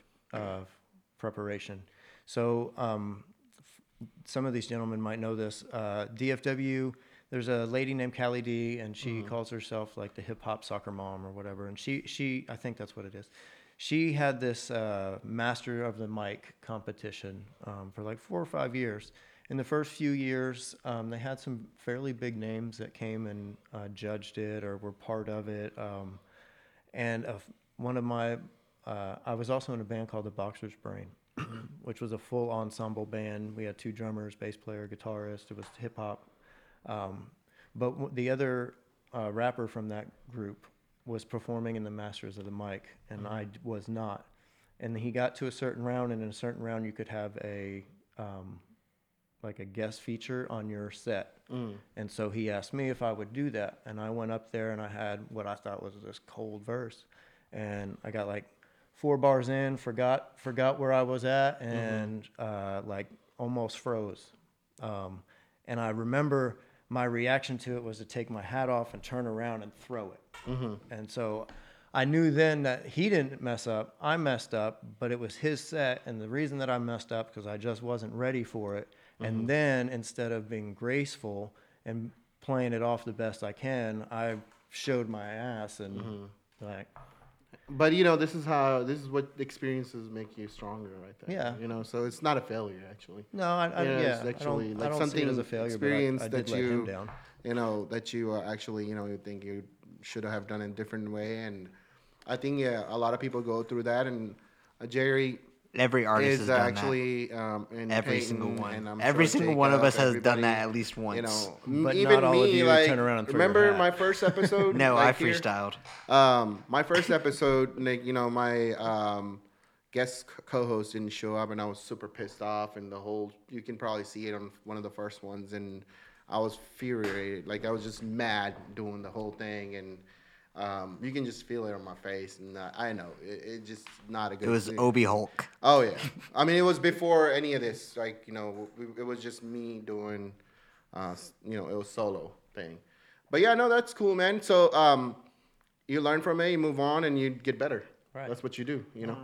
preparation. So um, f- some of these gentlemen might know this. Uh, DFW, there's a lady named Callie D, and she calls herself like the hip hop soccer mom or whatever. And she she I think that's what it is. She had this uh, master of the mic competition um, for like four or five years. In the first few years, um, they had some fairly big names that came and uh, judged it or were part of it. Um, and uh, one of my, uh, I was also in a band called the Boxer's Brain, which was a full ensemble band. We had two drummers, bass player, guitarist. It was hip hop. Um, but w- the other uh, rapper from that group was performing in the Masters of the Mic, and I d- was not. And he got to a certain round, and in a certain round, you could have a um, like a guest feature on your set. And so he asked me if I would do that. And I went up there and I had what I thought was this cold verse. And I got like four bars in, forgot forgot where I was at, and uh, like almost froze. Um, and I remember my reaction to it was to take my hat off and turn around and throw it. Mm-hmm. And so I knew then that he didn't mess up. I messed up, but it was his set. And the reason that I messed up because I just wasn't ready for it. And mm-hmm. then instead of being graceful and playing it off the best I can, I showed my ass and mm-hmm. like, But you know, this is how this is what experiences make you stronger, right there. Yeah. You know, so it's not a failure actually. no, I, I, You know, yeah, it's I actually don't, like I don't something see it as a failure, but I, experience I that you him down. you know that you uh, actually you know you think you should have done it a different way, and I think yeah, a lot of people go through that, and uh, Jerry Every artist is has done actually um, Every Peyton, single one. Every sure single one of us has done that at least once. You know, But even not all of me, you like turn around and throw your remember my first episode? No, like I here? freestyled. Um, my first episode, like you know, my um, guest co-host didn't show up, and I was super pissed off. And the whole, you can probably see it on one of the first ones, and I was furiated. Like I was just mad doing the whole thing, and um, you can just feel it on my face. And uh, I know it, it just not a good. It was thing. Obi Hulk. Oh yeah, I mean it was before any of this. Like you know, it was just me doing, uh, you know, it was solo thing. But yeah, no, that's cool, man. So um, you learn from it, you move on, and you get better. Right. That's what you do, you know.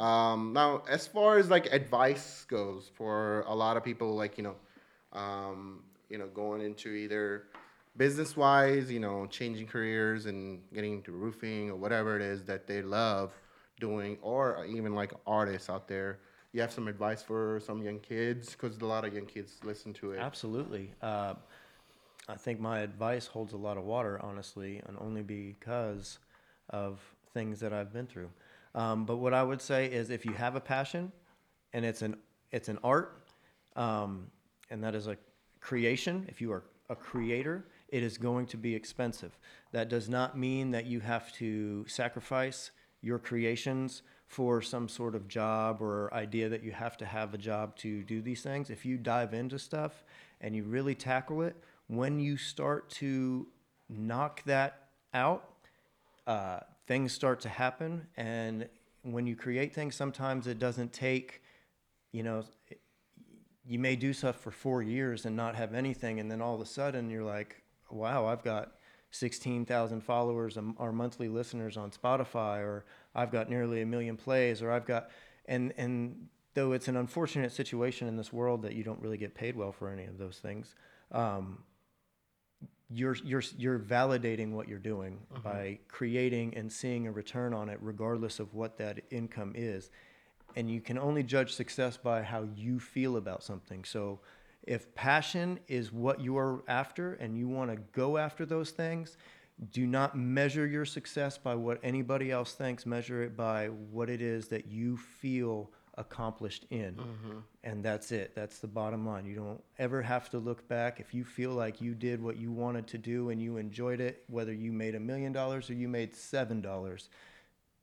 Um, now, as far as like advice goes for a lot of people, like you know, um, you know, going into either business wise, you know, changing careers and getting into roofing or whatever it is that they love doing, or even like artists out there. You have some advice for some young kids because a lot of young kids listen to it. Absolutely. Uh, I think my advice holds a lot of water, honestly, and only because of things that I've been through. Um, but what I would say is, if you have a passion, and it's an it's an art, um, and that is a creation. If you are a creator, it is going to be expensive. That does not mean that you have to sacrifice your creations for some sort of job or idea that you have to have a job to do these things. If you dive into stuff and you really tackle it, when you start to knock that out, uh, things start to happen. And when you create things, sometimes it doesn't take, you know, you may do stuff for four years and not have anything, and then all of a sudden you're like, wow, I've got 16,000 followers or monthly listeners on Spotify, or I've got nearly a million plays, or I've got, and and though it's an unfortunate situation in this world that you don't really get paid well for any of those things, um, you're you're you're validating what you're doing by creating and seeing a return on it, regardless of what that income is and you can only judge success by how you feel about something. So if passion is what you are after and you want to go after those things, do not measure your success by what anybody else thinks. Measure it by what it is that you feel accomplished in. Mm-hmm. And that's it. That's the bottom line. You don't ever have to look back. If you feel like you did what you wanted to do and you enjoyed it, whether you made a million dollars or you made seven dollars,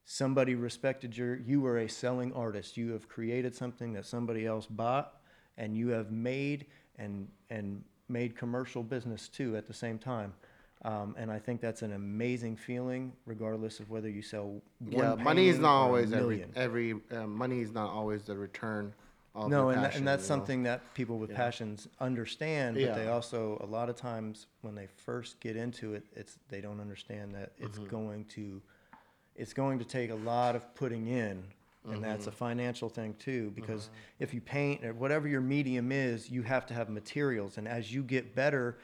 somebody respected your you were a selling artist you have created something that somebody else bought and you have made and and made commercial business too at the same time um, and I think that's an amazing feeling, regardless of whether you sell one yeah, money is not always every every uh, money is not always the return. Of no, and, passion, and that's you know? something that people with passions understand, but they also a lot of times when they first get into it, it's they don't understand that it's Mm-hmm. going to it's going to take a lot of putting in, and that's a Mm-hmm. financial thing too. Because if you paint or whatever your medium is, you have to have materials, and as you get better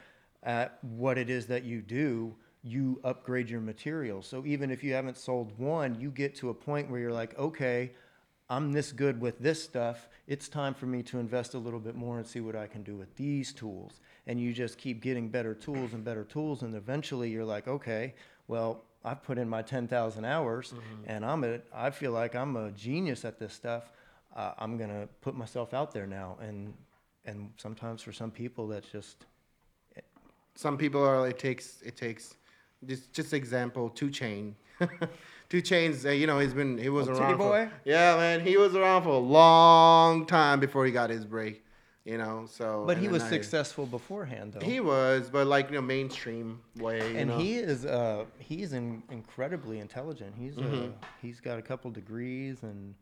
at what it is that you do. You upgrade your materials. So even if you haven't sold one, you get to a point where you're like, okay, I'm this good with this stuff. It's time for me to invest a little bit more and see what I can do with these tools. And you just keep getting better tools and better tools, and eventually you're like, okay, well, I've put in my 10,000 hours, and I'm a, I feel like I'm a genius at this stuff. Uh, I'm gonna put myself out there now, and and sometimes for some people that's just some people are it takes it takes just just example two chain 2 Chainz uh, you know he's been he was around for, Boy? yeah man he was around for a long time before he got his break you know so But he was I- successful beforehand, though. he was but like you know mainstream way you and know? he is uh, he's in, incredibly intelligent. He's uh, Mm-hmm. he's got a couple degrees and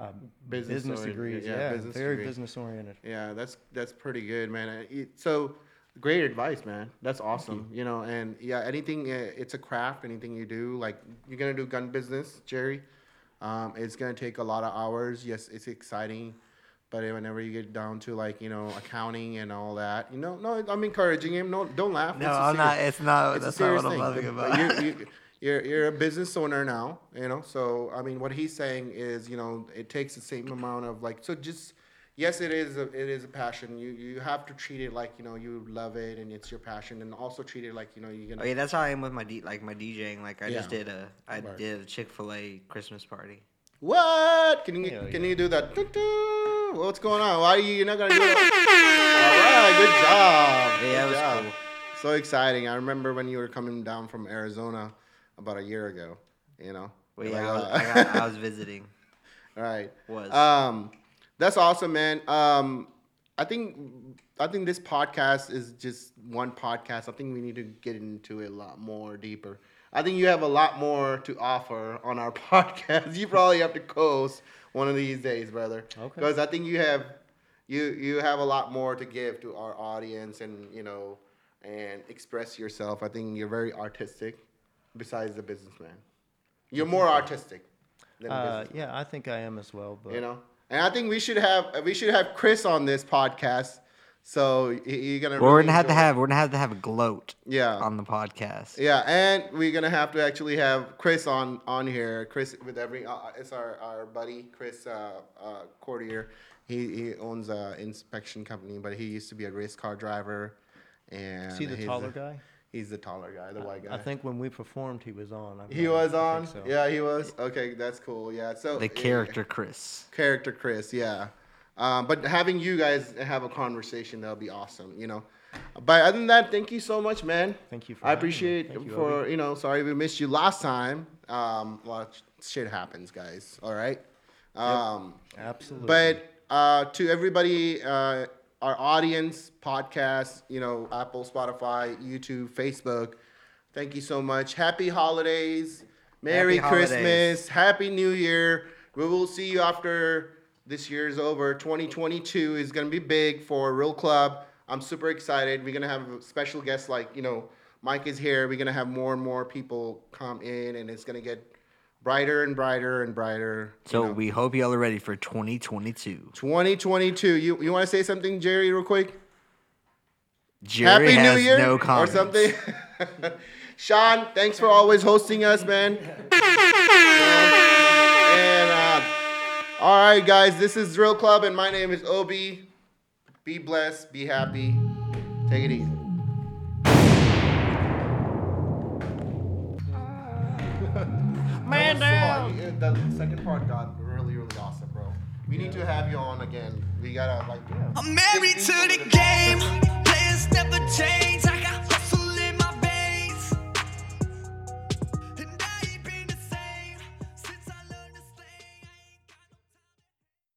uh, Business business, degrees. yeah, Yeah, business very degree. business oriented. Yeah, that's that's pretty good, man. Uh, it- So great advice, man. That's awesome. You. know, and yeah, anything. Uh, it's a craft. Anything you do, like you're gonna do gun business, Jerry. Um, it's gonna take a lot of hours. Yes, it's exciting, but whenever you get down to like you know accounting and all that, you know, no, I'm encouraging him. No, don't laugh. No, It's a I'm not. It's not. it's a that's not serious what I'm thing. laughing about. You, you, you're, you're a business owner now, you know. So I mean, what he's saying is, you know, it takes the same amount of like. So just yes, it is. A, it is a passion. You you have to treat it like you know you love it and it's your passion, and also treat it like you know you're gonna. Oh yeah, that's how I am with my D, like my DJing. Like I just did a I Right. did a Chick Fil A Christmas party. What? Can you Hell can yeah. you do that? Doo-doo. What's going on? Why are you you're not gonna do that? All right, good job. Yeah, good it was job. cool. So exciting! I remember when you were coming down from Arizona about a year ago. You know. Well, Like, yeah, I was, uh, I, I was visiting. Right. Was. Um, that's awesome, man. Um, I think I think this podcast is just one podcast. I think we need to get into it a lot more deeper. I think you have a lot more to offer on our podcast. You probably have to coast one of these days, brother. Okay. Because I think you have you you have a lot more to give to our audience, and you know, and express yourself. I think you're very artistic. Besides the businessman, you're more artistic than Uh, yeah, I think I am as well. But you know. And I think we should have we should have Chris on this podcast. So you're gonna. Well, we're gonna have to enjoy- have we're gonna have to have a gloat Yeah. on the podcast. Yeah, and we're gonna have to actually have Chris on on here. Chris with every uh, it's our our buddy Chris uh, uh, Courtier. He he owns a inspection company, but he used to be a race car driver. And see the taller guy. He's the taller guy, the white guy. I think when we performed, he was on. I- he I- was on. so. Yeah, he was. Okay, that's cool. Yeah. So The yeah, character Chris. character Chris. Yeah. Um, but having you guys have a conversation that'll be awesome. You know. But other than that, thank you so much, man. Thank you for I appreciate you, for you know. Sorry we missed you last time. Um, a lot of shit happens, guys. All right. Um, Absolutely. but uh, to everybody, uh, our audience, podcast, you know, Apple, Spotify, YouTube, Facebook, thank you so much. Happy holidays. Merry Happy holidays. Christmas. Happy New Year. We will see you after this year is over. 2022 is going to be big for Real Club. I'm super excited. We're going to have special guests like, you know, Mike is here. We're going to have more and more people come in, and it's going to get brighter and brighter and brighter. you So know. we hope y'all are ready for 2022. 2022. You you want to say something, Jerry, real quick? Jerry Happy has New Year no or something. Sean, thanks for always hosting us, man. and all right, guys, this is Drill Club, and my name is Obi. Be blessed, be happy. Take it easy. Man down. The second part got really, really awesome, bro. We need to have you on again. We gotta like. Yeah. I'm married to the game. Players never change. I got